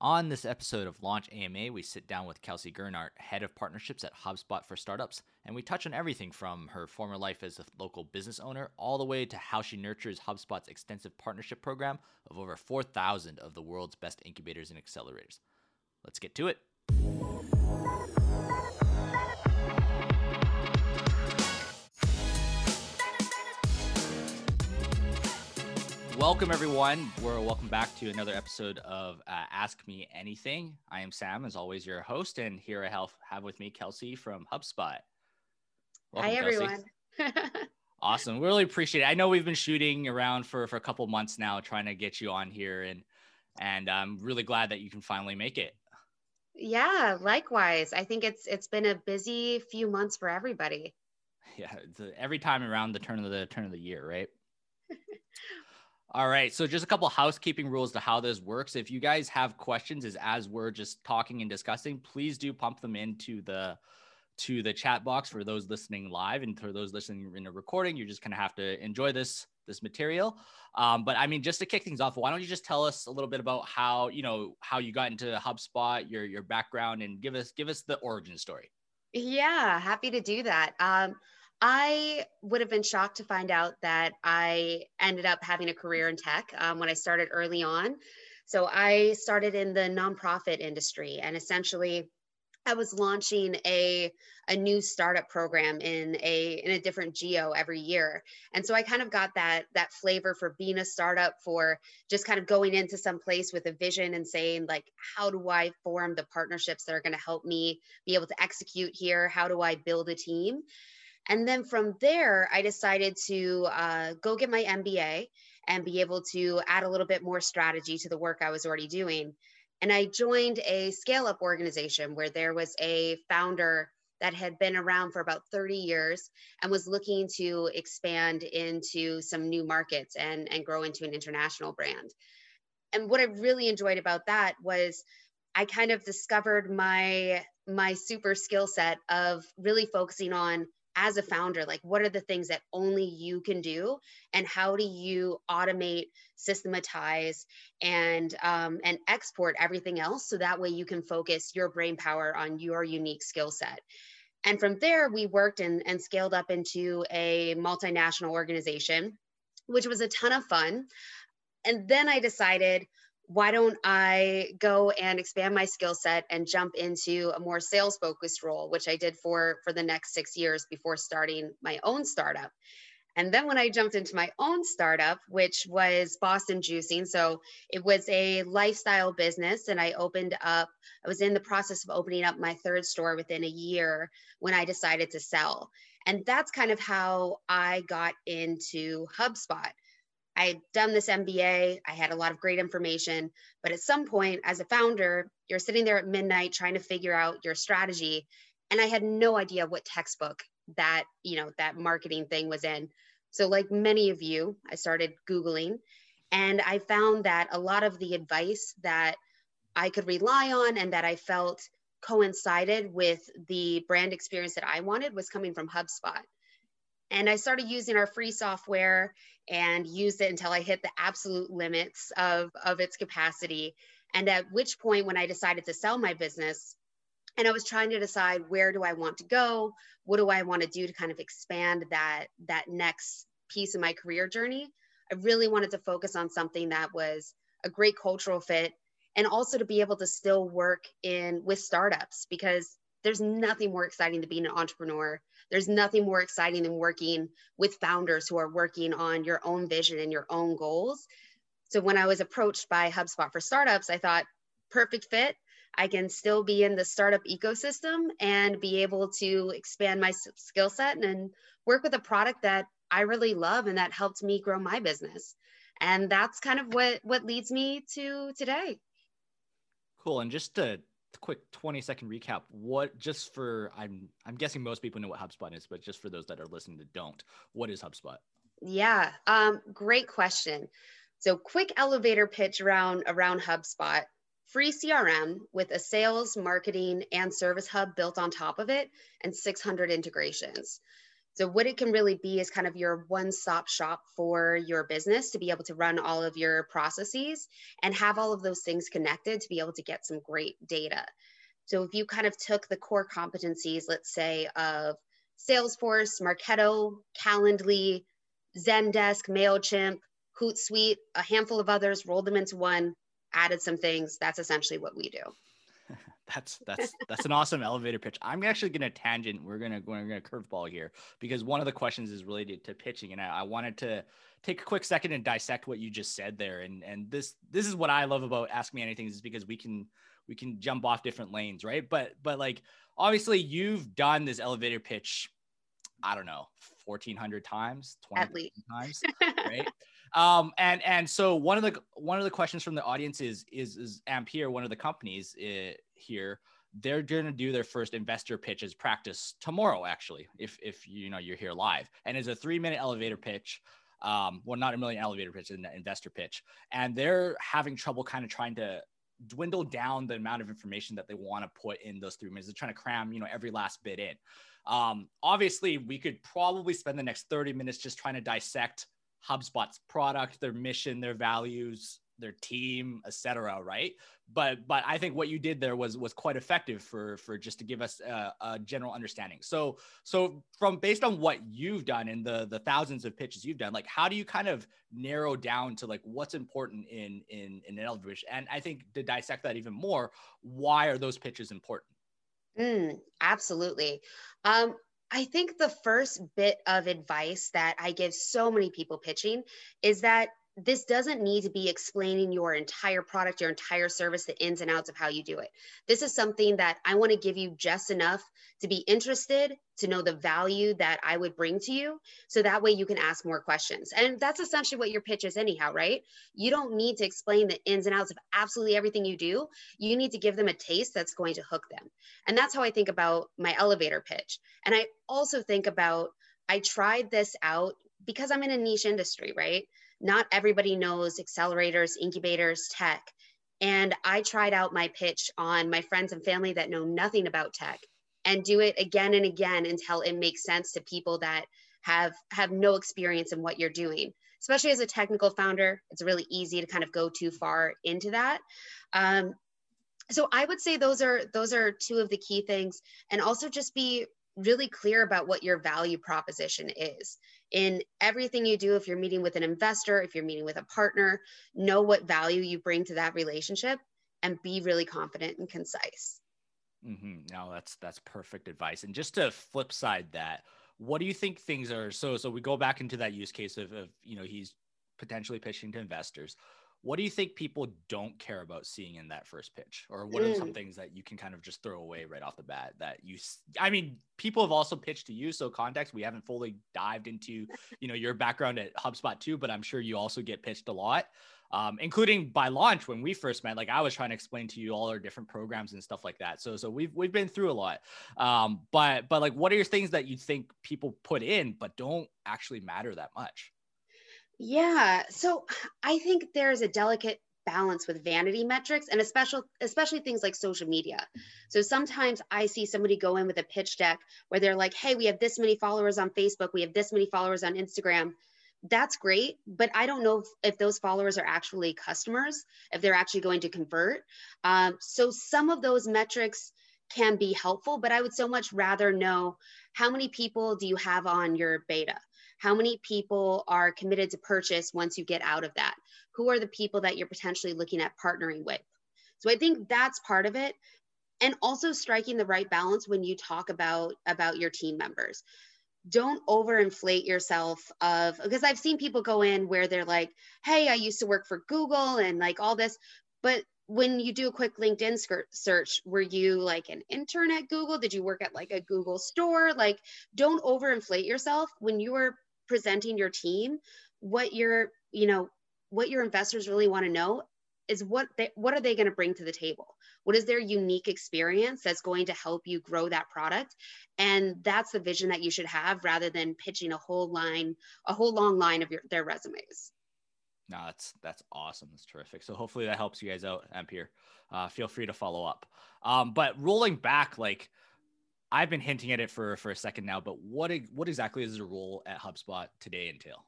On this episode of Launch AMA, we sit down with Kelsey Gernart, head of partnerships at HubSpot for Startups, and we touch on everything from her former life as a local business owner all the way to how she nurtures HubSpot's extensive partnership program of over 4,000 of the world's best incubators and accelerators. Let's get to it. Welcome, everyone. We're welcome back to another episode of uh, Ask Me Anything. I am Sam, as always, your host, and here I have, have with me Kelsey from HubSpot. Welcome, Hi, everyone. awesome. Really appreciate it. I know we've been shooting around for, for a couple months now, trying to get you on here, and and I'm really glad that you can finally make it. Yeah, likewise. I think it's it's been a busy few months for everybody. Yeah, every time around the turn of the turn of the year, right? All right. So just a couple housekeeping rules to how this works. If you guys have questions as as we're just talking and discussing, please do pump them into the to the chat box for those listening live and for those listening in a recording. You're just gonna have to enjoy this this material. Um, but I mean, just to kick things off, why don't you just tell us a little bit about how you know how you got into HubSpot, your your background, and give us give us the origin story. Yeah, happy to do that. Um, I would have been shocked to find out that I ended up having a career in tech um, when I started early on. So I started in the nonprofit industry and essentially I was launching a a new startup program in a in a different geo every year. And so I kind of got that that flavor for being a startup for just kind of going into some place with a vision and saying like how do I form the partnerships that are going to help me be able to execute here? How do I build a team? And then from there, I decided to uh, go get my MBA and be able to add a little bit more strategy to the work I was already doing. And I joined a scale up organization where there was a founder that had been around for about 30 years and was looking to expand into some new markets and, and grow into an international brand. And what I really enjoyed about that was I kind of discovered my my super skill set of really focusing on as a founder like what are the things that only you can do? And how do you automate systematize and um, and export everything else so that way you can focus your brain power on your unique skill set? And from there we worked and, and scaled up into a multinational organization which was a ton of fun. And then i decided why don't I go and expand my skill set and jump into a more sales focused role, which I did for for the next six years before starting my own startup. And then when I jumped into my own startup, which was Boston Juicing, so it was a lifestyle business, and I opened up, I was in the process of opening up my third store within a year when I decided to sell. And that's kind of how I got into HubSpot. I had done this MBA, I had a lot of great information, but at some point as a founder, you're sitting there at midnight trying to figure out your strategy and I had no idea what textbook that, you know, that marketing thing was in. So like many of you, I started googling and I found that a lot of the advice that I could rely on and that I felt coincided with the brand experience that I wanted was coming from HubSpot. And I started using our free software and used it until I hit the absolute limits of, of its capacity. And at which point, when I decided to sell my business, and I was trying to decide where do I want to go, what do I want to do to kind of expand that that next piece of my career journey. I really wanted to focus on something that was a great cultural fit and also to be able to still work in with startups because there's nothing more exciting than being an entrepreneur there's nothing more exciting than working with founders who are working on your own vision and your own goals. So when I was approached by HubSpot for startups, I thought, perfect fit. I can still be in the startup ecosystem and be able to expand my skill set and work with a product that I really love and that helped me grow my business. And that's kind of what what leads me to today. Cool. And just to quick 20 second recap. What just for i'm i'm guessing most people know what hubspot is but just for those that are listening that don't what is hubspot? Yeah um, great question. So quick elevator pitch around around hubspot. Free crm with a sales marketing and service hub built on top of it and 600 integrations So, what it can really be is kind of your one stop shop for your business to be able to run all of your processes and have all of those things connected to be able to get some great data. So, if you kind of took the core competencies, let's say, of Salesforce, Marketo, Calendly, Zendesk, MailChimp, Hootsuite, a handful of others, rolled them into one, added some things. That's essentially what we do. That's that's that's an awesome elevator pitch. I'm actually going to tangent. We're gonna we're gonna curveball here because one of the questions is related to pitching, and I, I, wanted to take a quick second and dissect what you just said there. And and this this is what I love about Ask Me Anything is because we can we can jump off different lanes, right? But but like obviously you've done this elevator pitch. I don't know, 1400 times, 20 times, right? um, and and so one of the one of the questions from the audience is is is Ampere, one of the companies uh, here. They're going to do their first investor pitches practice tomorrow, actually, if if you know you're here live, and it's a three minute elevator pitch. Um, well, not a million elevator pitch, an investor pitch, and they're having trouble kind of trying to dwindle down the amount of information that they want to put in those three minutes. They're trying to cram, you know, every last bit in. Um, obviously, we could probably spend the next 30 minutes just trying to dissect HubSpot's product, their mission, their values, their team, etc. Right? But but I think what you did there was was quite effective for for just to give us a, a, general understanding. So so from based on what you've done and the the thousands of pitches you've done, like how do you kind of narrow down to like what's important in in in an? And I think to dissect that even more, why are those pitches important? Mm, absolutely. Um, I think the first bit of advice that I give so many people pitching is that this doesn't need to be explaining your entire product, your entire service, the ins and outs of how you do it. This is something that I want to give you just enough to be interested, to know the value that I would bring to you. So that way you can ask more questions. And that's essentially what your pitch is, anyhow, right? You don't need to explain the ins and outs of absolutely everything you do. You need to give them a taste that's going to hook them. And that's how I think about my elevator pitch. And I also think about, I tried this out because I'm in a niche industry, right? Not everybody knows accelerators, incubators, tech. And I tried out my pitch on my friends and family that know nothing about tech and do it again and again until it makes sense to people that have have no experience in what you're doing especially as a technical founder it's really easy to kind of go too far into that um, so i would say those are those are two of the key things and also just be really clear about what your value proposition is. In everything you do, if you're meeting with an investor, if you're meeting with a partner, know what value you bring to that relationship and be really confident and concise. Mm-hmm. No, that's that's perfect advice. And just to flip side that, what do you think things are? So so we go back into that use case of, of you know he's potentially pitching to investors what do you think people don't care about seeing in that first pitch or what are some mm. things that you can kind of just throw away right off the bat that you i mean people have also pitched to you so context we haven't fully dived into you know your background at hubspot too but i'm sure you also get pitched a lot um, including by launch when we first met like i was trying to explain to you all our different programs and stuff like that so so we've we've been through a lot um, but but like what are your things that you think people put in but don't actually matter that much yeah. So I think there's a delicate balance with vanity metrics and especially especially things like social media. So sometimes I see somebody go in with a pitch deck where they're like, "Hey, we have this many followers on Facebook, we have this many followers on Instagram." That's great, but I don't know if, if those followers are actually customers, if they're actually going to convert. Um, so some of those metrics can be helpful, but I would so much rather know how many people do you have on your beta? How many people are committed to purchase once you get out of that? Who are the people that you're potentially looking at partnering with? So I think that's part of it. And also striking the right balance when you talk about about your team members. Don't overinflate yourself of because I've seen people go in where they're like, "Hey, I used to work for Google and like all this." But when you do a quick LinkedIn search, were you like an intern at Google? Did you work at like a Google store? Like, don't overinflate yourself when you are presenting your team what your you know what your investors really want to know is what they what are they going to bring to the table? What is their unique experience that's going to help you grow that product? And that's the vision that you should have rather than pitching a whole line a whole long line of your, their resumes. No that's that's awesome. That's terrific. So hopefully that helps you guys out ampere. Uh, feel free to follow up. Um, but rolling back like I've been hinting at it for for a second now, but what what exactly does the role at HubSpot today entail?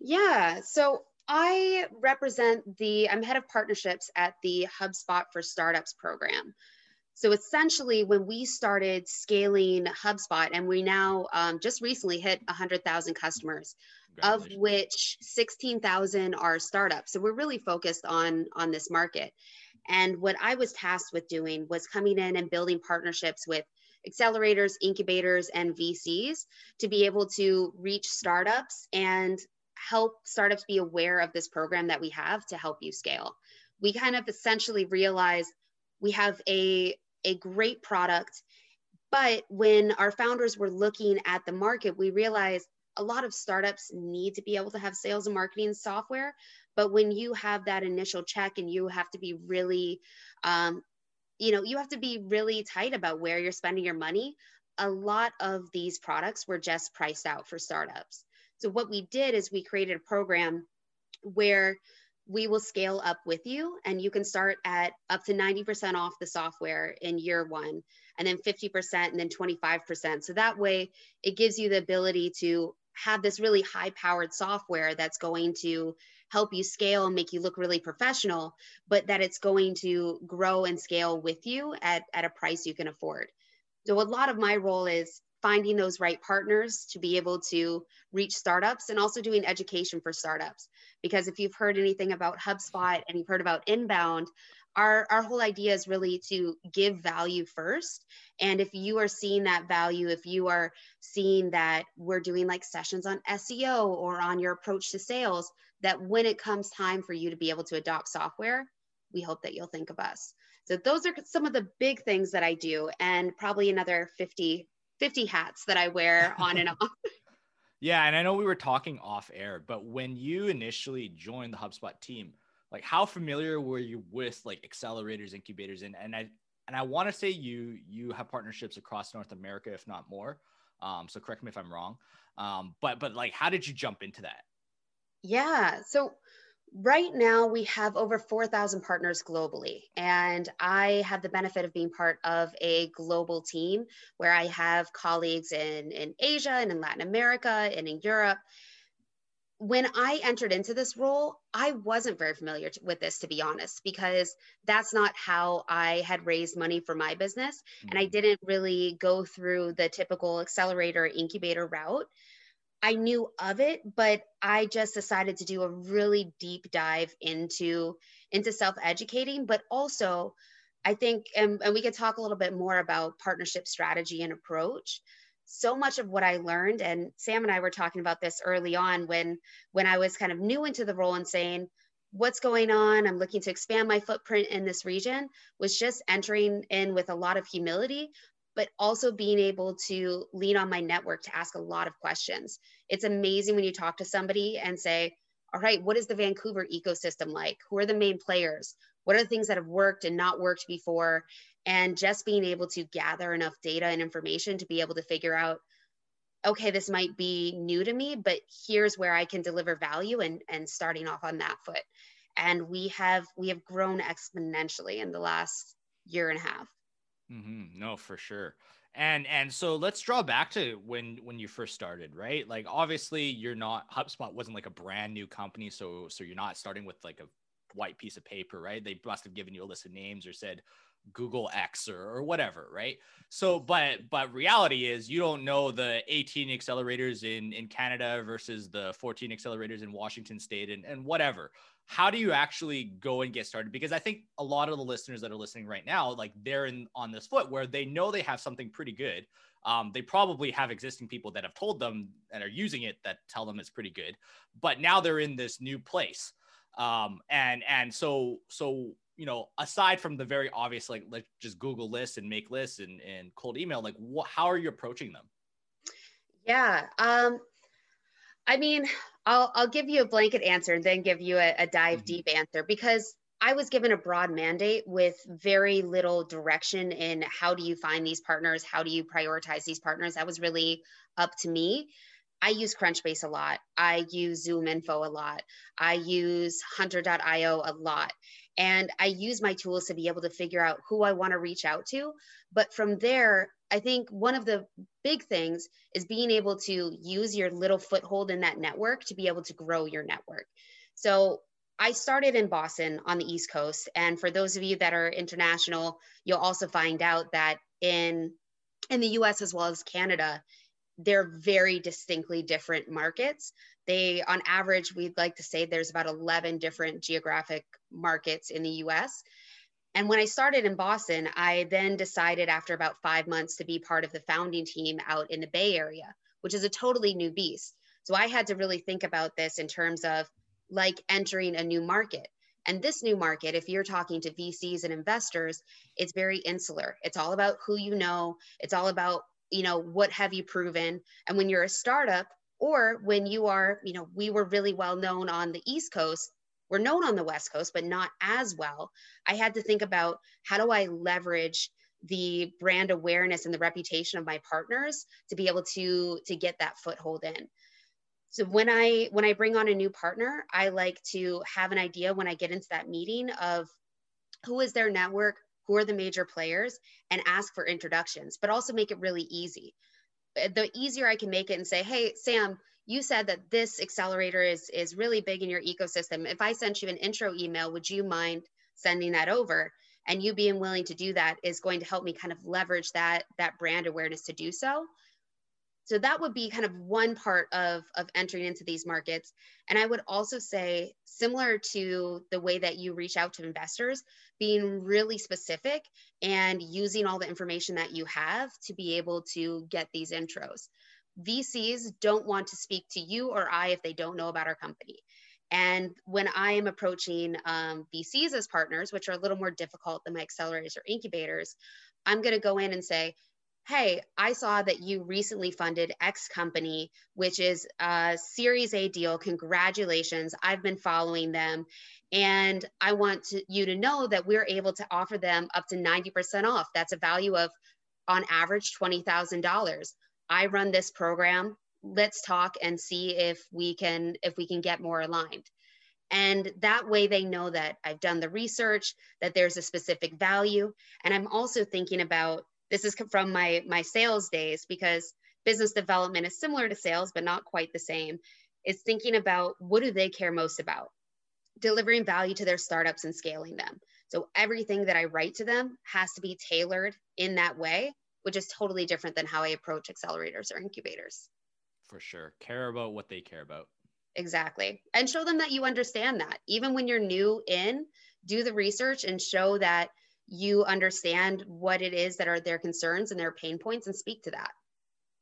Yeah, so I represent the I'm head of partnerships at the HubSpot for Startups program. So essentially, when we started scaling HubSpot, and we now um, just recently hit 100,000 customers, of which 16,000 are startups. So we're really focused on on this market. And what I was tasked with doing was coming in and building partnerships with accelerators, incubators, and VCs to be able to reach startups and help startups be aware of this program that we have to help you scale. We kind of essentially realize we have a, a great product, but when our founders were looking at the market, we realized a lot of startups need to be able to have sales and marketing software. But when you have that initial check and you have to be really, um, you know, you have to be really tight about where you're spending your money. A lot of these products were just priced out for startups. So what we did is we created a program where we will scale up with you and you can start at up to 90% off the software in year one and then 50% and then 25%. So that way it gives you the ability to have this really high powered software that's going to help you scale and make you look really professional, but that it's going to grow and scale with you at, at a price you can afford. So a lot of my role is finding those right partners to be able to reach startups and also doing education for startups. Because if you've heard anything about HubSpot and you've heard about inbound, our, our whole idea is really to give value first. And if you are seeing that value, if you are seeing that we're doing like sessions on SEO or on your approach to sales, that when it comes time for you to be able to adopt software, we hope that you'll think of us. So those are some of the big things that I do, and probably another 50, 50 hats that I wear on and off. Yeah, and I know we were talking off air, but when you initially joined the HubSpot team, like how familiar were you with like accelerators, incubators, and and I and I want to say you you have partnerships across North America, if not more. Um, so correct me if I'm wrong. Um, but but like, how did you jump into that? Yeah, so Right now, we have over 4,000 partners globally, and I have the benefit of being part of a global team where I have colleagues in, in Asia and in Latin America and in Europe. When I entered into this role, I wasn't very familiar with this, to be honest, because that's not how I had raised money for my business. Mm-hmm. And I mm-hmm. didn't really go through the typical accelerator incubator route. I knew of it, but I just decided to do a really deep dive into into self-educating, but also I think and, and we could talk a little bit more about partnership strategy and approach. So much of what I learned, and Sam and I were talking about this early on when when I was kind of new into the role and saying, what's going on i'm looking to expand my footprint in this region was just entering in with a lot of humility but also being able to lean on my network to ask a lot of questions. It's amazing when you talk to somebody and say, all right, what is the Vancouver ecosystem like? Who are the main players? What are the things that have worked and not worked before? And just being able to gather enough data and information to be able to figure out, okay, this might be new to me, but here's where I can deliver value and, and starting off on that foot. And we have we have grown exponentially in the last year and a half. Mm-hmm. No, for sure. And and so let's draw back to when when you first started, right? Like obviously you're not HubSpot wasn't like a brand new company, so so you're not starting with like a white piece of paper, right? They must have given you a list of names or said Google X or, or whatever, right? So, but but reality is you don't know the 18 accelerators in in Canada versus the 14 accelerators in Washington State and and whatever. How do you actually go and get started? Because i think a lot of the listeners that are listening right now like they're in on this foot where they know they have something pretty good. Um, they probably have existing people that have told them and are using it that tell them it's pretty good but now they're in this new place. Um, and and so so you know aside from the very obvious like let's just google lists and make lists and, and cold email like what how are you approaching them yeah um I mean, I'll, I'll give you a blanket answer and then give you a, a dive mm-hmm. deep answer because I was given a broad mandate with very little direction in how do you find these partners? How do you prioritize these partners? That was really up to me. I use Crunchbase a lot. I use ZoomInfo a lot. I use Hunter.io a lot. And I use my tools to be able to figure out who I want to reach out to. But from there, I think one of the big things is being able to use your little foothold in that network to be able to grow your network. So I started in Boston on the East Coast. And for those of you that are international, you'll also find out that in in the US as well as Canada, they're very distinctly different markets. They, on average, we'd like to say there's about 11 different geographic markets in the US. And when I started in Boston, I then decided after about five months to be part of the founding team out in the Bay Area, which is a totally new beast. So I had to really think about this in terms of like entering a new market. And this new market, if you're talking to VCs and investors, it's very insular. It's all about who you know, it's all about, you know, what have you proven? And when you're a startup, or when you are, you know, we were really well known on the East Coast, we're known on the West Coast, but not as well. I had to think about how do I leverage the brand awareness and the reputation of my partners to be able to to get that foothold in so when i when i bring on a new partner i like to have an idea when i get into that meeting of who is their network who are the major players and ask for introductions but also make it really easy Eh, the easier i can make it and say hey sam you said that this accelerator is is really big in your ecosystem. If i sent you an intro email would you mind sending that over? And you being willing to do that is going to help me kind of leverage that that brand awareness to do so so that would be kind of one part of, of entering into these markets. And I would also say, similar to the way that you reach out to investors, being really specific and using all the information that you have to be able to get these intros. VCs don't want to speak to you or I if they don't know about our company. And when I am approaching um, VCs as partners, which are a little more difficult than my accelerators or incubators, I'm going to go in and say, hey, I saw that you recently funded X company, which is a Series A deal. Congratulations. I've been following them. And I want to, you to know that we're able to offer them up to 90% off. That's a value of, on average, $20,000. I run this program. Let's talk and see if we can if we can get more aligned and that way they know that i've done the research that there's a specific value and i'm also thinking about this is from my my sales days because business development is similar to sales but not quite the same is thinking about what do they care most about? Delivering value to their startups and scaling them. So everything that i write to them has to be tailored in that way which is totally different than how i approach accelerators or incubators. For sure. Care about what they care about. Exactly. And show them that you understand that. Even when you're new in do the research and show that you understand what it is that are their concerns and their pain points and speak to that.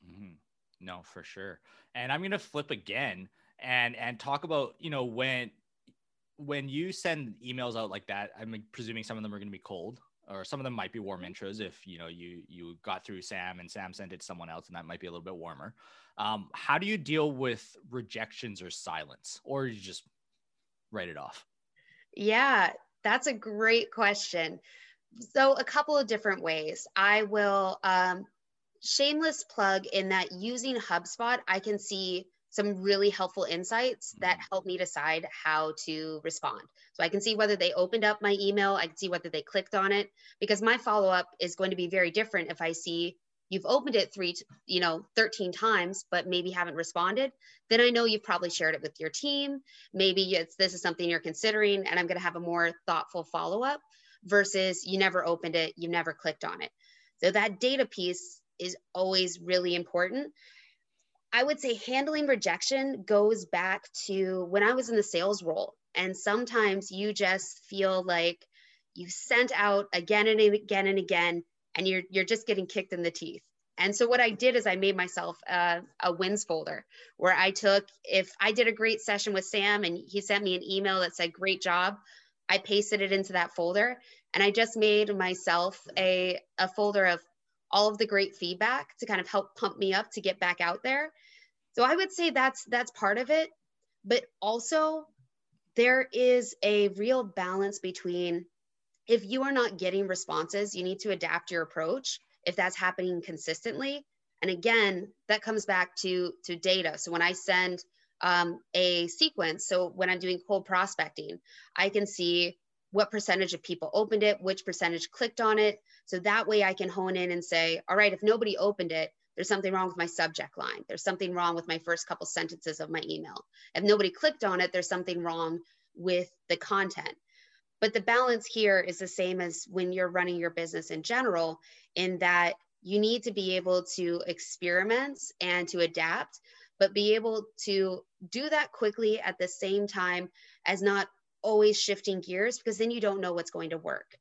Mm-hmm. no for sure. And i'm going to flip again and and talk about you know when when you send emails out like that i'm presuming some of them are going to be cold or some of them might be warm intros if you know you you got through sam and sam sent it to someone else and that might be a little bit warmer. Um, how do you deal with rejections or silence? Or you just write it off? Yeah that's a great question so a couple of different ways. I will um, shameless plug in that using HubSpot, I can see some really helpful insights that mm-hmm. help me decide how to respond. So I can see whether they opened up my email, I can see whether they clicked on it, because my follow up is going to be very different if I see you've opened it three, you know, 13 times, but maybe haven't responded. Then I know you've probably shared it with your team. Maybe it's this is something you're considering, and I'm going to have a more thoughtful follow up versus you never opened it, you never clicked on it. So that data piece is always really important. I would say handling rejection goes back to when I was in the sales role. And sometimes you just feel like you sent out again and again and again, and you're, you're just getting kicked in the teeth. And so what I did is I made myself a, a, wins folder where I took, if I did a great session with Sam and he sent me an email that said, great job, I pasted it into that folder and I just made myself a, a folder of all of the great feedback to kind of help pump me up to get back out there. So I would say that's that's part of it, but also there is a real balance between if you are not getting responses, you need to adapt your approach if that's happening consistently. And again, that comes back to to data. So when I send um, a sequence. So when I'm doing cold prospecting, I can see what percentage of people opened it, which percentage clicked on it. So that way I can hone in and say, all right, if nobody opened it, there's something wrong with my subject line. There's something wrong with my first couple sentences of my email. If nobody clicked on it, there's something wrong with the content. But the balance here is the same as when you're running your business in general, in that you need to be able to experiment and to adapt, but be able to do that quickly at the same time as not always shifting gears because then you don't know what's going to work.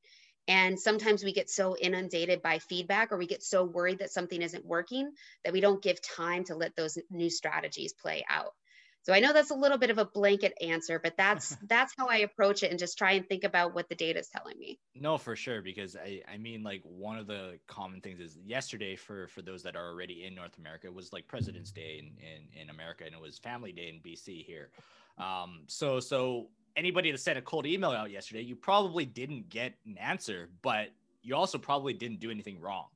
And sometimes we get so inundated by feedback or we get so worried that something isn't working that we don't give time to let those new strategies play out. So I know that's a little bit of a blanket answer, but that's that's how I approach it and just try and think about what the data is telling me. No, for sure, because I I mean like one of the common things is yesterday for for those that are already in North America was like President's Day in in, in America and it was Family Day in BC here. Um, so so anybody that sent a cold email out yesterday, you probably didn't get an answer, but you also probably didn't do anything wrong.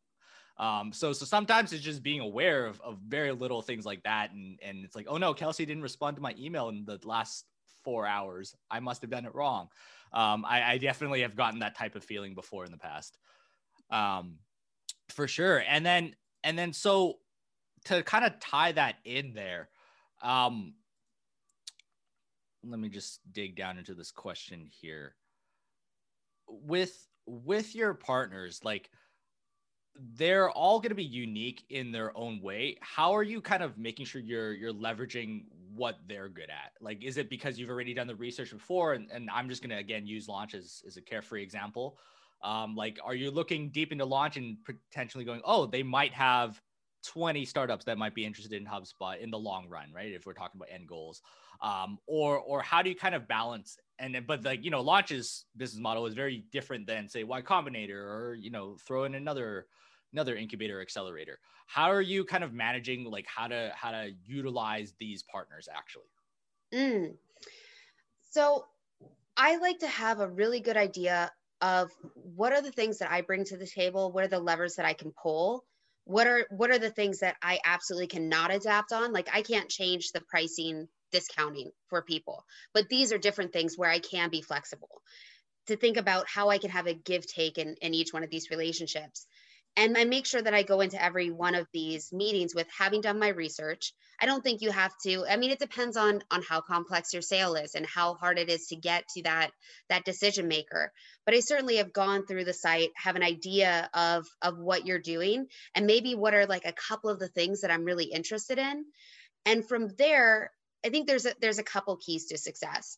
Um, so so sometimes it's just being aware of, of very little things like that, and and it's like, oh no, Kelsey didn't respond to my email in the last four hours. I must have done it wrong. Um, I, I definitely have gotten that type of feeling before in the past, um, for sure. And then and then so to kind of tie that in there, um, let me just dig down into this question here. With with your partners like they're all going to be unique in their own way. How are you kind of making sure you're you're leveraging what they're good at? Like is it because you've already done the research before and, and i'm just going to again use launch as, as a carefree example. Um, like are you looking deep into launch and potentially going oh they might have 20 startups that might be interested in HubSpot in the long run, right? If we're talking about end goals, um, or or how do you kind of balance and but like you know, launches business model is very different than say Y Combinator or you know, throw in another another incubator accelerator. How are you kind of managing like how to how to utilize these partners actually? Mm. So I like to have a really good idea of what are the things that I bring to the table, what are the levers that I can pull what are what are the things that i absolutely cannot adapt on? Like i can't change the pricing discounting for people but these are different things where i can be flexible. To think about how i can have a give take in, in each one of these relationships and I make sure that I go into every one of these meetings with having done my research. I don't think you have to. I mean, it depends on on how complex your sale is and how hard it is to get to that that decision maker. But I certainly have gone through the site, have an idea of of what you're doing, and maybe what are like a couple of the things that I'm really interested in. And from there, I think there's a, there's a couple keys to success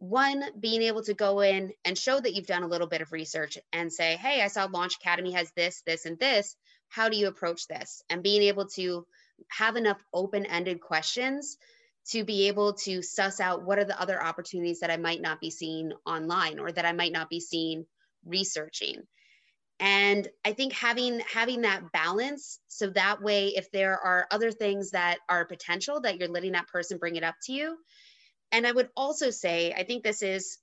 one being able to go in and show that you've done a little bit of research and say hey i saw launch academy has this this and this. How do you approach this? And being able to have enough open-ended questions to be able to suss out what are the other opportunities that i might not be seeing online or that i might not be seeing researching. And i think having having that balance so that way if there are other things that are potential that you're letting that person bring it up to you and I would also say, I think this is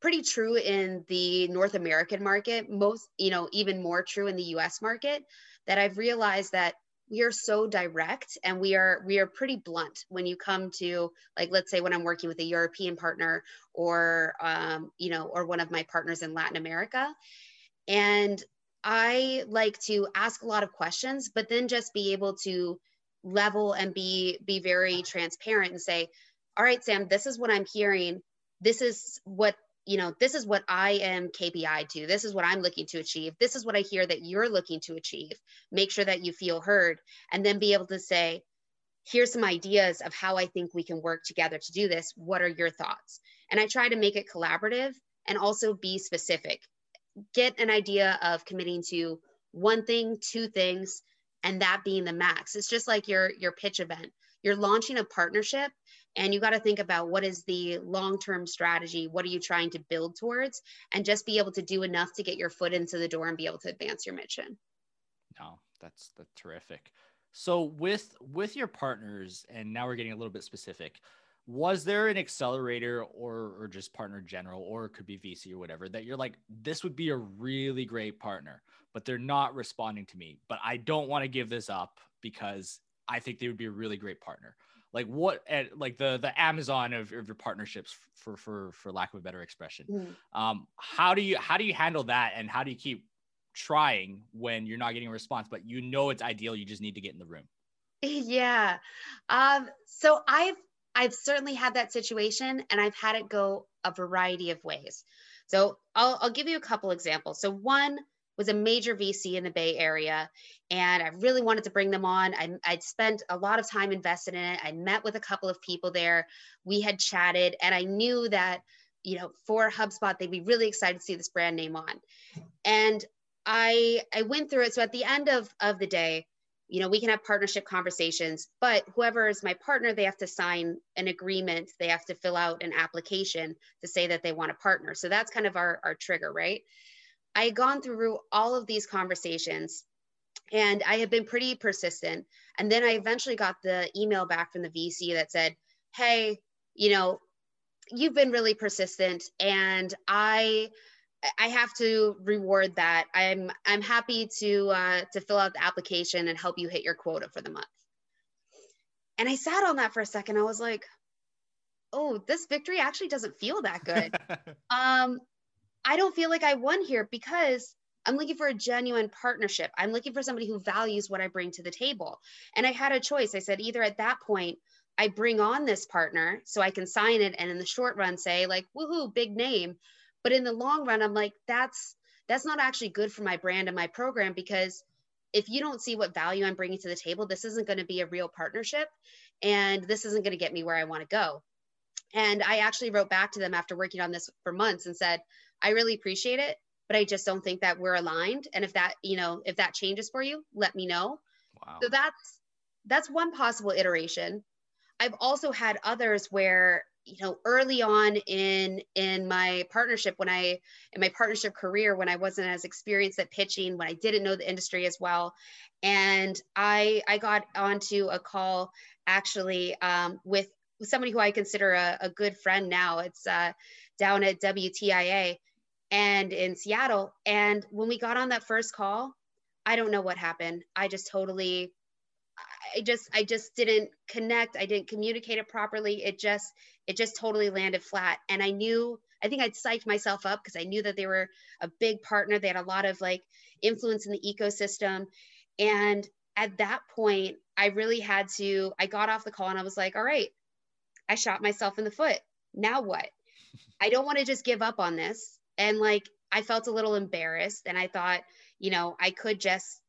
pretty true in the North American market, most, you know, even more true in the US market, that I've realized that we are so direct and we are we are pretty blunt when you come to like let's say when i'm working with a european partner or um, you know or one of my partners in latin america. And i like to ask a lot of questions but then just be able to level and be be very transparent and say all right, Sam, this is what I'm hearing. This is what, you know, this is what I am KPI to. This is what I'm looking to achieve. This is what I hear that you're looking to achieve. Make sure that you feel heard and then be able to say, here's some ideas of how I think we can work together to do this. What are your thoughts? And I try to make it collaborative and also be specific. Get an idea of committing to one thing, two things, and that being the max. It's just like your your pitch event. You're launching a partnership and you got to think about what is the long-term strategy what are you trying to build towards and just be able to do enough to get your foot into the door and be able to advance your mission. No that's that's terrific. So with with your partners and now we're getting a little bit specific was there an accelerator or or just partner general or it could be vc or whatever that you're like this would be a really great partner but they're not responding to me but i don't want to give this up because i think they would be a really great partner like what at like the the amazon of, of your partnerships for for for lack of a better expression. Mm. um how do you how do you handle that and how do you keep trying when you're not getting a response but you know it's ideal you just need to get in the room? Yeah. Um so i've i've certainly had that situation and i've had it go a variety of ways. So i'll, I'll give you a couple examples. So one was a major VC in the Bay Area, and I really wanted to bring them on. I, would spent a lot of time invested in it. I met with a couple of people there. We had chatted, and I knew that, you know, for HubSpot, they'd be really excited to see this brand name on. And I I went through it. So at the end of of the day, you know, we can have partnership conversations, but whoever is my partner, they have to sign an agreement. They have to fill out an application to say that they want to partner. So that's kind of our, our trigger, right? I had gone through all of these conversations and I had been pretty persistent. And then I eventually got the email back from the VC that said, Hey, you know, you've been really persistent and I I have to reward that. I'm I'm happy to uh, to fill out the application and help you hit your quota for the month. And I sat on that for a second. I was like, oh, this victory actually doesn't feel that good. um, I don't feel like I won here because I'm looking for a genuine partnership. I'm looking for somebody who values what I bring to the table. And I had a choice. I said, either at that point, I bring on this partner so I can sign it and in the short run say, like, woohoo, big name. But in the long run, I'm like, that's that's not actually good for my brand and my program because if you don't see what value I'm bringing to the table, this isn't going to be a real partnership and this isn't going to get me where I want to go. And I actually wrote back to them after working on this for months and said, I really appreciate it, but I just don't think that we're aligned. And if that, you know, if that changes for you, let me know. Wow. So that's that's one possible iteration. I've also had others where you know early on in in my partnership when i in my partnership career when i wasn't as experienced at pitching when i didn't know the industry as well and i i got onto a call actually um, with somebody who i consider a, a good friend now it's uh, down at wtia and in Seattle. And when we got on that first call, I don't know what happened. I just totally I just I just didn't connect. I didn't communicate it properly. It just it just totally landed flat. And I knew I think I'd psyched myself up because I knew that they were a big partner. They had a lot of like influence in the ecosystem. And at that point, I really had to, I got off the call and I was like, all right, I shot myself in the foot. Now what? I don't want to just give up on this and like I felt a little embarrassed and I thought, you know, I could just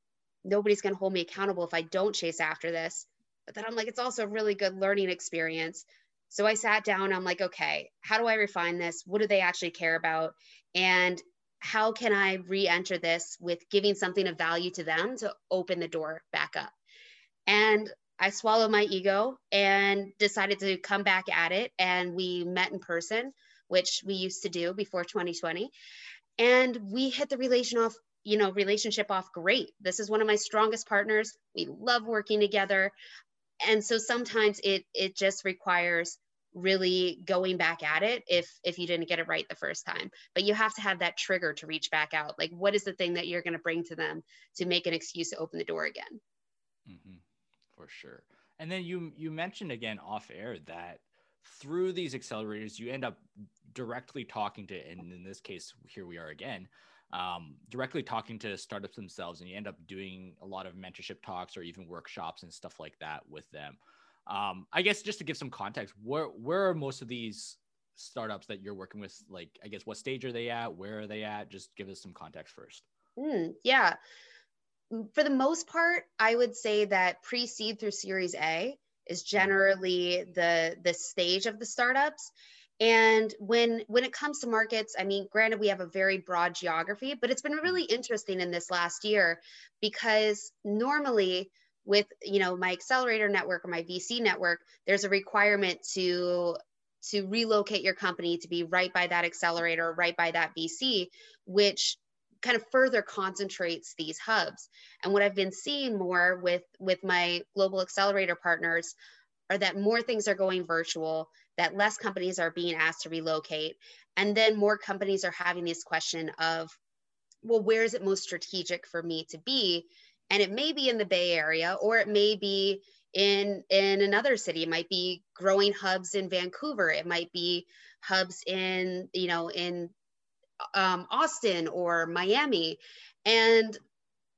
nobody's going to hold me accountable if I don't chase after this. But then I'm like it's also a really good learning experience. So I sat down, I'm like, okay, how do I refine this? What do they actually care about? And how can I re-enter this with giving something of value to them to open the door back up? And I swallowed my ego and decided to come back at it. And we met in person which we used to do before 2020. And we hit the relation off, you know, relationship off great. This is one of my strongest partners. We love working together. And so sometimes it it just requires really going back at it if if you didn't get it right the first time but you have to have that trigger to reach back out like what is the thing that you're going to bring to them to make an excuse to open the door again mm-hmm. for sure and then you you mentioned again off air that through these accelerators, you end up directly talking to, and in this case, here we are again, um, directly talking to startups themselves, and you end up doing a lot of mentorship talks or even workshops and stuff like that with them. Um, I guess just to give some context, where where are most of these startups that you're working with? Like, I guess what stage are they at? Where are they at? Just give us some context first. Mm, yeah, for the most part, I would say that pre-seed through Series A is mm-hmm. generally the the stage of the startups and when when it comes to markets i mean granted we have a very broad geography but it's been really mm-hmm. interesting in this last year because normally with you know my accelerator network or my vc network there's a requirement to to relocate your company to be right by that accelerator right by that vc which kind of further concentrates these hubs. And what I've been seeing more with with my global accelerator partners are that more things are going virtual, that less companies are being asked to relocate, and then more companies are having this question of, well, where is it most strategic for me to be? And it may be in the Bay Area, or it may be in in another city. It might be growing hubs in vancouver. It might be hubs in you know in um, austin or miami. And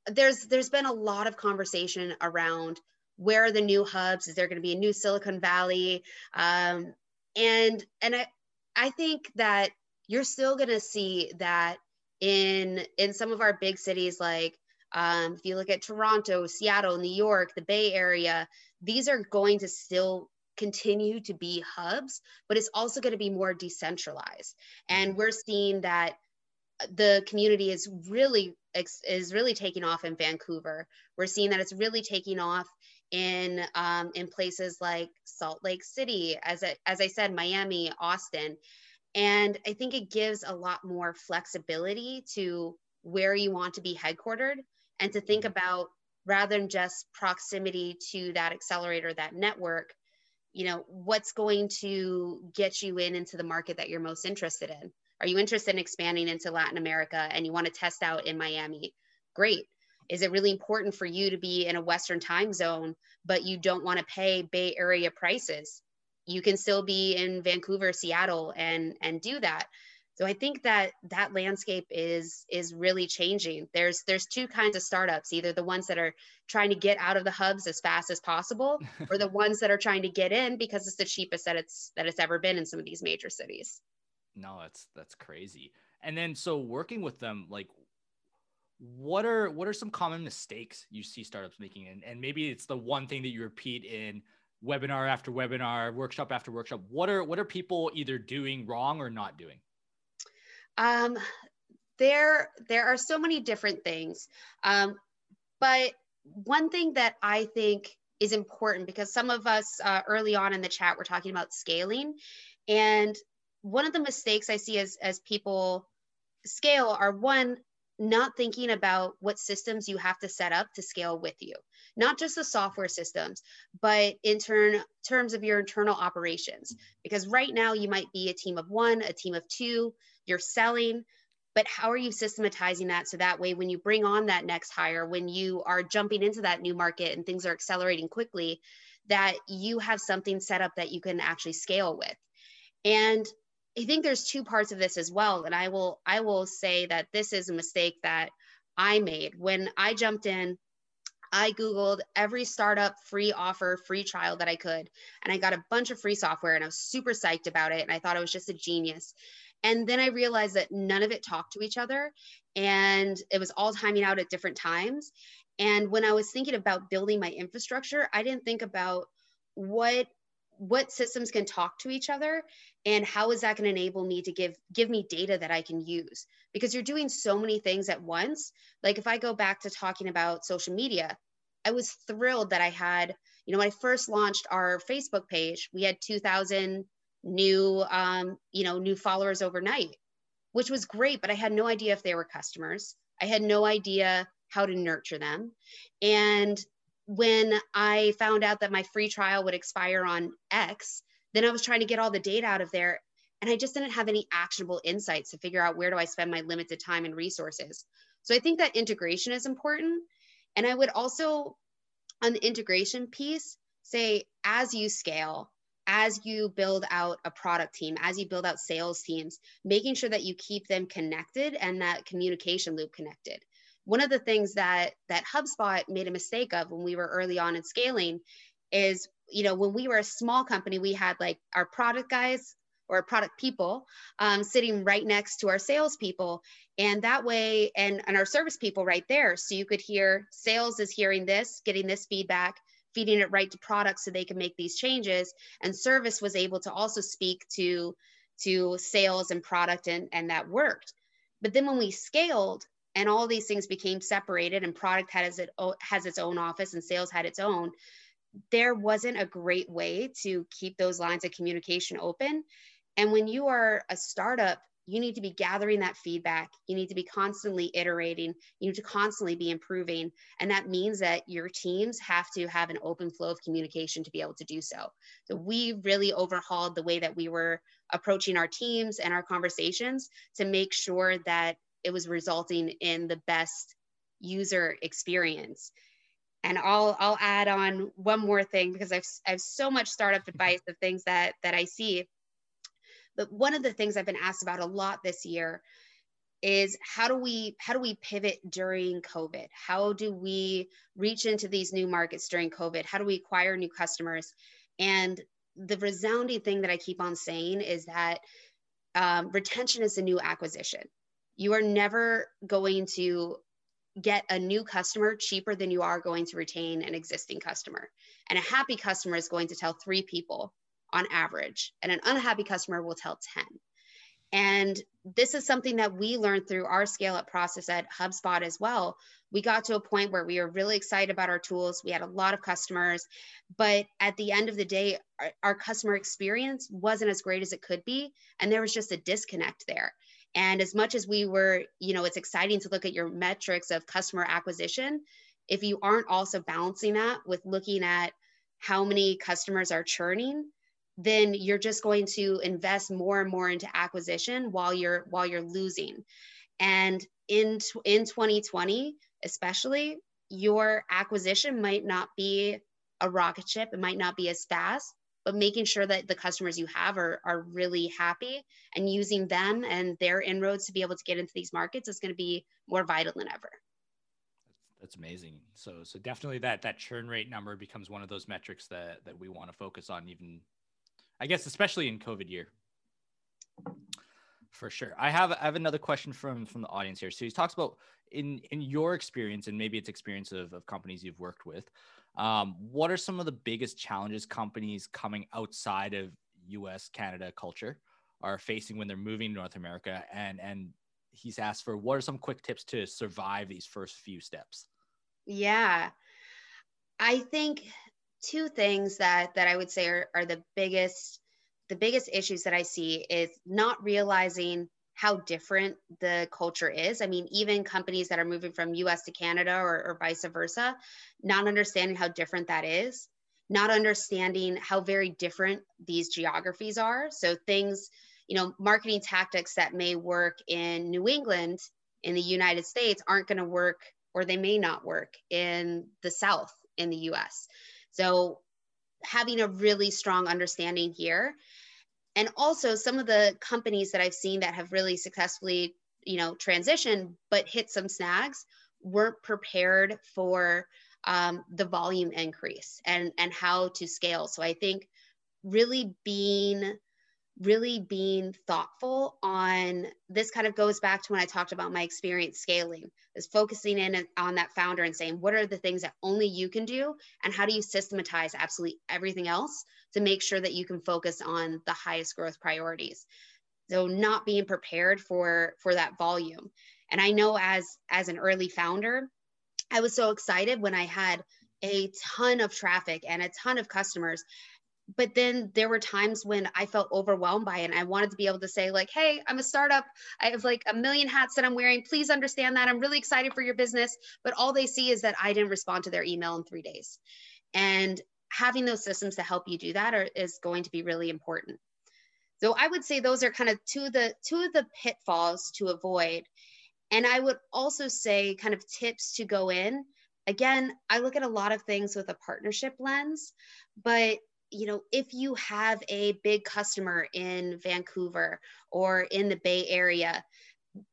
there's there's been a lot of conversation around where are the new hubs? Is there going to be a new silicon valley? Um, and and I, I think that you're still going to see that in in some of our big cities like um, if you look at toronto seattle new york the bay area these are going to still continue to be hubs but it's also going to be more decentralized. And we're seeing that the community is really is really taking off in vancouver. We're seeing that it's really taking off in um, in places like Salt Lake City, as I, as I said, Miami, Austin, and I think it gives a lot more flexibility to where you want to be headquartered and to think mm-hmm. about rather than just proximity to that accelerator, that network, you know, what's going to get you in into the market that you're most interested in. Are you interested in expanding into Latin America and you want to test out in Miami? Great is it really important for you to be in a Western time zone, but you don't want to pay Bay Area prices? You can still be in Vancouver, Seattle, and and do that. So I think that that landscape is is really changing. There's there's two kinds of startups, either the ones that are trying to get out of the hubs as fast as possible, or the ones that are trying to get in because it's the cheapest that it's that it's ever been in some of these major cities. No, that's that's crazy. And then so working with them, like what are what are some common mistakes you see startups making? And, and maybe it's the one thing that you repeat in webinar after webinar workshop after workshop. What are what are people either doing wrong or not doing? Um there there are so many different things. Um but one thing that i think is important because some of us uh, early on in the chat were talking about scaling. And one of the mistakes i see as as people scale are one not thinking about what systems you have to set up to scale with you not just the software systems but in turn terms of your internal operations. Because right now you might be a team of one a team of two you're selling but how are you systematizing that so that way when you bring on that next hire when you are jumping into that new market and things are accelerating quickly that you have something set up that you can actually scale with? And I think there's two parts of this as well. And I will I will say that this is a mistake that I made when I jumped in. I Googled every startup free offer, free trial that I could. And I got a bunch of free software and I was super psyched about it. And I thought it was just a genius. And then I realized that none of it talked to each other and it was all timing out at different times. And when I was thinking about building my infrastructure, I didn't think about what what systems can talk to each other and how is that going to enable me to give give me data that i can use? Because you're doing so many things at once. Like if i go back to talking about social media i was thrilled that i had you know when i first launched our facebook page we had 2000 new um, you know new followers overnight which was great but i had no idea if they were customers. I had no idea how to nurture them. And when I found out that my free trial would expire on X, then I was trying to get all the data out of there. And I just didn't have any actionable insights to figure out where do I spend my limited time and resources. So I think that integration is important. And I would also, on the integration piece, say as you scale, as you build out a product team, as you build out sales teams, making sure that you keep them connected and that communication loop connected one of the things that that HubSpot made a mistake of when we were early on in scaling is, you know, when we were a small company, we had like our product guys or product people um, sitting right next to our salespeople. And that way, and, and our service people right there. So you could hear sales is hearing this, getting this feedback, feeding it right to product so they can make these changes. And service was able to also speak to, to sales and product, and, and that worked. But then when we scaled, and all these things became separated and product has it has its own office and sales had its own there wasn't a great way to keep those lines of communication open. And when you are a startup you need to be gathering that feedback. You need to be constantly iterating. You need to constantly be improving. And that means that your teams have to have an open flow of communication to be able to do so. So we really overhauled the way that we were approaching our teams and our conversations to make sure that it was resulting in the best user experience. And I'll I'll add on one more thing because I've I have so much startup advice of things that that I see. But one of the things I've been asked about a lot this year is how do we how do we pivot during covid? How do we reach into these new markets during covid? How do we acquire new customers? And the resounding thing that i keep on saying is that um, retention is a new acquisition you are never going to get a new customer cheaper than you are going to retain an existing customer and a happy customer is going to tell three people on average and an unhappy customer will tell 10 and this is something that we learned through our scale up process at HubSpot as well. We got to a point where we were really excited about our tools. We had a lot of customers, but at the end of the day, our, our customer experience wasn't as great as it could be. And there was just a disconnect there. And as much as we were, you know, it's exciting to look at your metrics of customer acquisition. If you aren't also balancing that with looking at how many customers are churning, then you're just going to invest more and more into acquisition while you're while you're losing and in in 2020 especially your acquisition might not be a rocket ship it might not be as fast but making sure that the customers you have are, are really happy and using them and their inroads to be able to get into these markets is going to be more vital than ever that's amazing so so definitely that that churn rate number becomes one of those metrics that that we want to focus on even I guess especially in COVID year. For sure. I have I have another question from from the audience here. So he talks about in in your experience and maybe it's experience of, of companies you've worked with. Um, what are some of the biggest challenges companies coming outside of US Canada culture are facing when they're moving to North America and and he's asked for what are some quick tips to survive these first few steps? Yeah. I think two things that that I would say are, are the biggest the biggest issues that I see is not realizing how different the culture is. I mean, even companies that are moving from US to Canada or, or vice versa, not understanding how different that is, not understanding how very different these geographies are. So things, you know, marketing tactics that may work in New England in the United States aren't going to work or they may not work in the South in the US. So having a really strong understanding here. And also some of the companies that I've seen that have really successfully, you know, transitioned but hit some snags weren't prepared for um, the volume increase and and how to scale. So I think really being really being thoughtful on this kind of goes back to when I talked about my experience scaling is focusing in on that founder and saying what are the things that only you can do? And how do you systematize absolutely everything else to make sure that you can focus on the highest growth priorities? So not being prepared for for that volume. And I know as as an early founder I was so excited when I had a ton of traffic and a ton of customers but then there were times when I felt overwhelmed by it. And I wanted to be able to say, like, hey, I'm a startup. I have like a million hats that I'm wearing. Please understand that. I'm really excited for your business. But all they see is that I didn't respond to their email in three days. And having those systems to help you do that are, is going to be really important. So I would say those are kind of two of the two of the pitfalls to avoid. And I would also say kind of tips to go in. Again, I look at a lot of things with a partnership lens, but you know, if you have a big customer in Vancouver or in the Bay Area,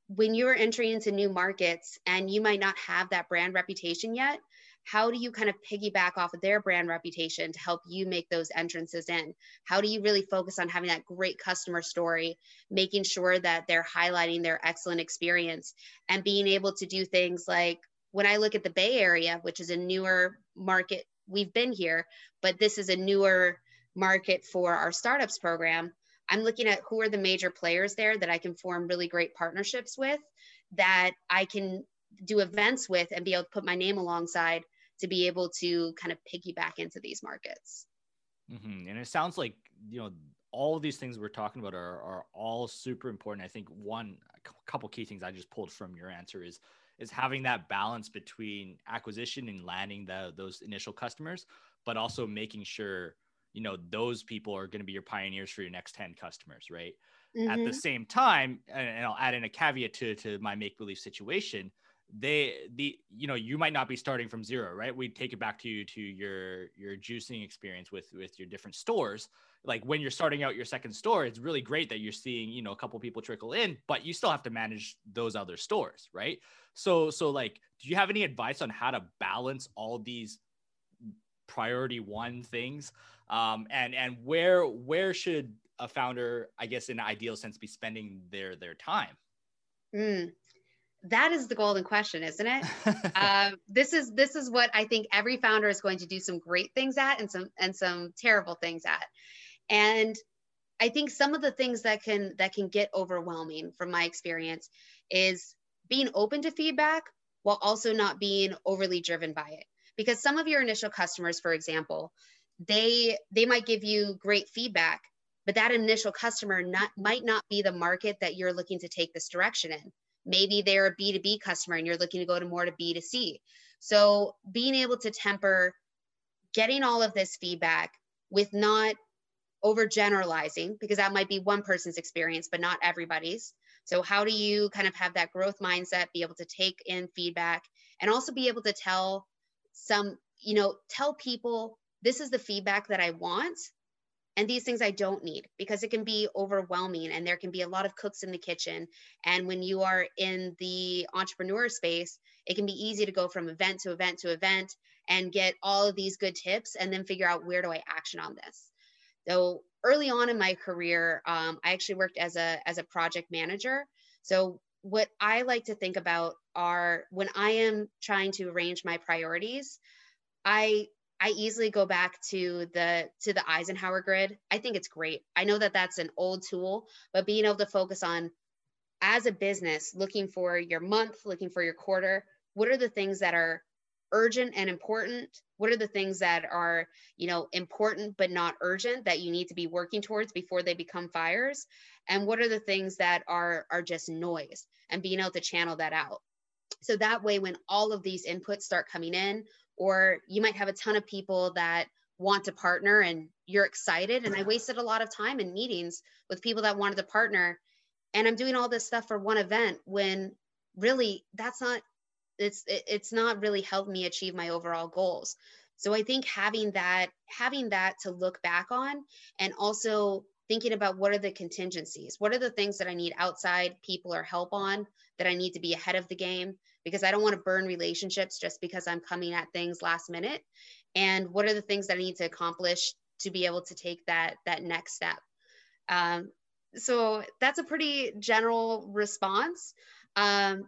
when you're entering into new markets and you might not have that brand reputation yet, how do you kind of piggyback off of their brand reputation to help you make those entrances in? How do you really focus on having that great customer story, making sure that they're highlighting their excellent experience and being able to do things like when I look at the Bay Area, which is a newer market we've been here, but this is a newer market for our startups program. I'm looking at who are the major players there that I can form really great partnerships with, that I can do events with and be able to put my name alongside to be able to kind of piggyback into these markets. Mm-hmm. And it sounds like, you know, all of these things we're talking about are, are all super important. I think one, a couple key things I just pulled from your answer is is having that balance between acquisition and landing the, those initial customers, but also making sure you know those people are going to be your pioneers for your next 10 customers right mm-hmm. at the mm-hmm. same time and i'll add in a caveat to, to my make believe situation they the you know you might not be starting from zero right we take it back to you to your your juicing experience with with your different stores like when you're starting out your second store it's really great that you're seeing you know a couple people trickle in but you still have to manage those other stores right? So so like do you have any advice on how to balance all these priority one things? Um and and where where should a founder i guess in an ideal sense be spending their their time? Mm. That is the golden question isn't it? Um, this is this is what i think every founder is going to do some great things at and some and some terrible things at and i think some of the things that can that can get overwhelming from my experience is being open to feedback while also not being overly driven by it because some of your initial customers for example they they might give you great feedback but that initial customer not, might not be the market that you're looking to take this direction in Maybe they're a B2B customer and you're looking to go to more to B2C. So being able to temper getting all of this feedback with not overgeneralizing, because that might be one person's experience, but not everybody's. So, how do you kind of have that growth mindset, be able to take in feedback, and also be able to tell some, you know, tell people this is the feedback that I want, and these things I don't need because it can be overwhelming and there can be a lot of cooks in the kitchen. And when you are in the entrepreneur space, it can be easy to go from event to event to event and get all of these good tips and then figure out where do I action on this. So early on in my career, um, I actually worked as a as a project manager. So what I like to think about are when I am trying to arrange my priorities, I I easily go back to the to the Eisenhower grid. I think it's great. I know that that's an old tool, but being able to focus on as a business looking for your month, looking for your quarter, what are the things that are urgent and important? What are the things that are, you know, important but not urgent that you need to be working towards before they become fires? And what are the things that are are just noise and being able to channel that out. So that way when all of these inputs start coming in, or you might have a ton of people that want to partner and you're excited and i wasted a lot of time in meetings with people that wanted to partner and i'm doing all this stuff for one event when really that's not it's it's not really helped me achieve my overall goals so i think having that having that to look back on and also thinking about what are the contingencies what are the things that i need outside people or help on that i need to be ahead of the game because I don't want to burn relationships just because I'm coming at things last minute. And what are the things that I need to accomplish to be able to take that that next step? Um, so that's a pretty general response. Um,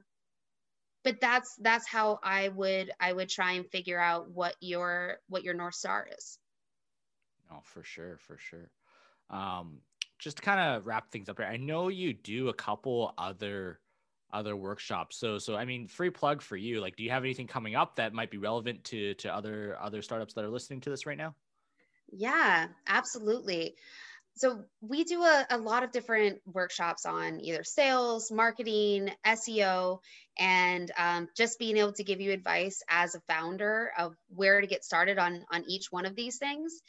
but that's that's how I would I would try and figure out what your what your north star is. Oh, for sure, for sure. Um, just to kind of wrap things up here, I know you do a couple other other workshops. So so I mean, free plug for you. Like, do you have anything coming up that might be relevant to to other other startups that are listening to this right now? Yeah, absolutely. So we do a, a lot of different workshops on either sales, marketing, SEO, and um, just being able to give you advice as a founder of where to get started on on each one of these things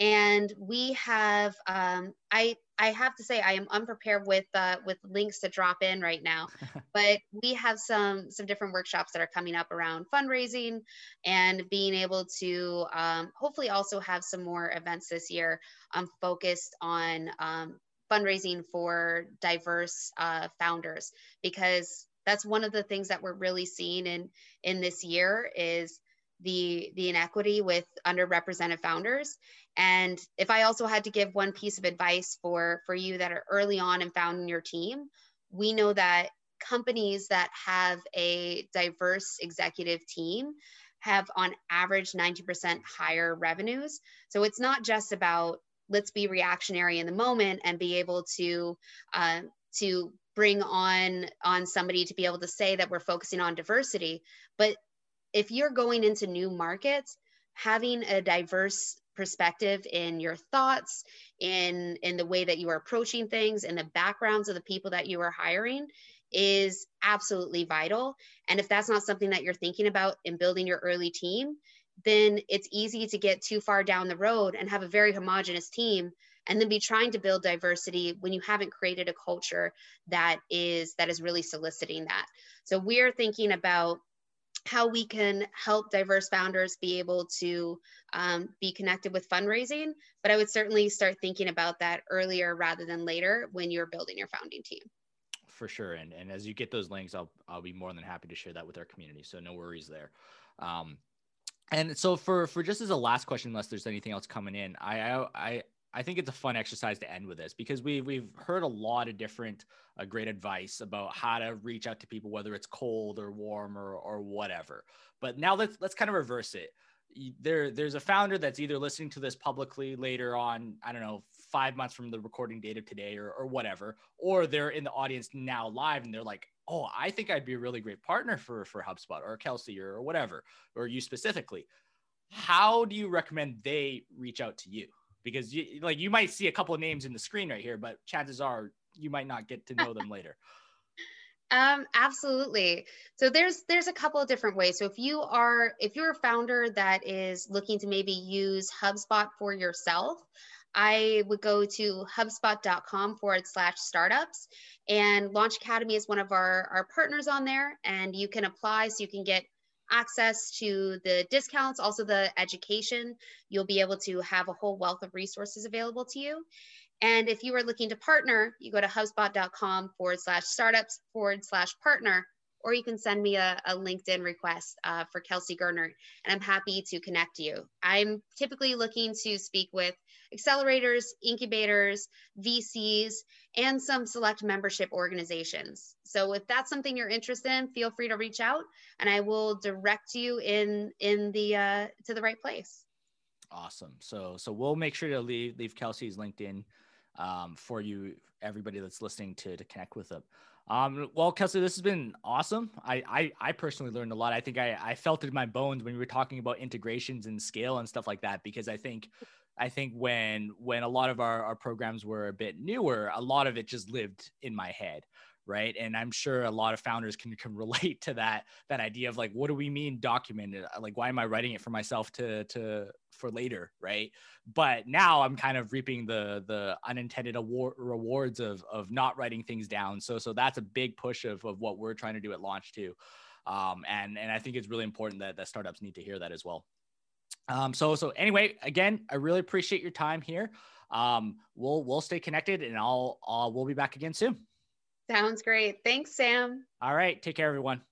and we have um, i i have to say i am unprepared with uh, with links to drop in right now but we have some some different workshops that are coming up around fundraising and being able to um, hopefully also have some more events this year um, focused on um, fundraising for diverse uh, founders. Because that's one of the things that we're really seeing in in this year is the the inequity with underrepresented founders. And if i also had to give one piece of advice for for you that are early on and founding your team we know that companies that have a diverse executive team have on average 90% higher revenues. So it's not just about let's be reactionary in the moment and be able to uh, to bring on on somebody to be able to say that we're focusing on diversity but if you're going into new markets, having a diverse perspective in your thoughts, in in the way that you are approaching things, in the backgrounds of the people that you are hiring is absolutely vital. And if that's not something that you're thinking about in building your early team, then it's easy to get too far down the road and have a very homogenous team and then be trying to build diversity when you haven't created a culture that is that is really soliciting that so we're thinking about how we can help diverse founders be able to um, be connected with fundraising but i would certainly start thinking about that earlier rather than later when you're building your founding team. For sure. And, and as you get those links i'll i'll be more than happy to share that with our community. So no worries there. Um, and so for for just as a last question unless there's anything else coming in i i I think it's a fun exercise to end with this because we we've heard a lot of different uh, great advice about how to reach out to people, whether it's cold or warm or or whatever. But now let's let's kind of reverse it. There there's a founder that's either listening to this publicly later on, I don't know, five months from the recording date of today or or whatever, or they're in the audience now live and they're like, oh, I think I'd be a really great partner for for HubSpot or Kelsey or, or whatever, or you specifically. How do you recommend they reach out to you? Because you like you might see a couple of names in the screen right here, but chances are you might not get to know them later. Um, absolutely. So there's there's a couple of different ways. So if you are if you're a founder that is looking to maybe use HubSpot for yourself, I would go to hubspot.com forward slash startups. And Launch Academy is one of our, our partners on there, and you can apply so you can get access to the discounts, also the education. You'll be able to have a whole wealth of resources available to you. And if you are looking to partner, you go to hubspot.com forward slash startups forward slash partner, or you can send me a, a LinkedIn request uh, for Kelsey Gerner, and I'm happy to connect you. I'm typically looking to speak with accelerators, incubators, VCs, and some select membership organizations. So if that's something you're interested in, feel free to reach out, and I will direct you in in the uh, to the right place. Awesome. So so we'll make sure to leave leave Kelsey's LinkedIn um, for you, everybody that's listening to to connect with them. Um, well, Kelsey, this has been awesome. I, I, I personally learned a lot. I think I, I felt it in my bones when we were talking about integrations and scale and stuff like that, because I think, I think when, when a lot of our, our programs were a bit newer, a lot of it just lived in my head right? And i'm sure a lot of founders can, can relate to that that idea of like what do we mean documented? Like why am i writing it for myself to to for later right? But now i'm kind of reaping the the unintended award rewards of of not writing things down. So so that's a big push of of what we're trying to do at launch too. Um and and i think it's really important that that startups need to hear that as well. Um so so anyway again i really appreciate your time here. Um we'll we'll stay connected and i'll, I'll we'll be back again soon Sounds great. Thanks, Sam. All right. Take care, everyone.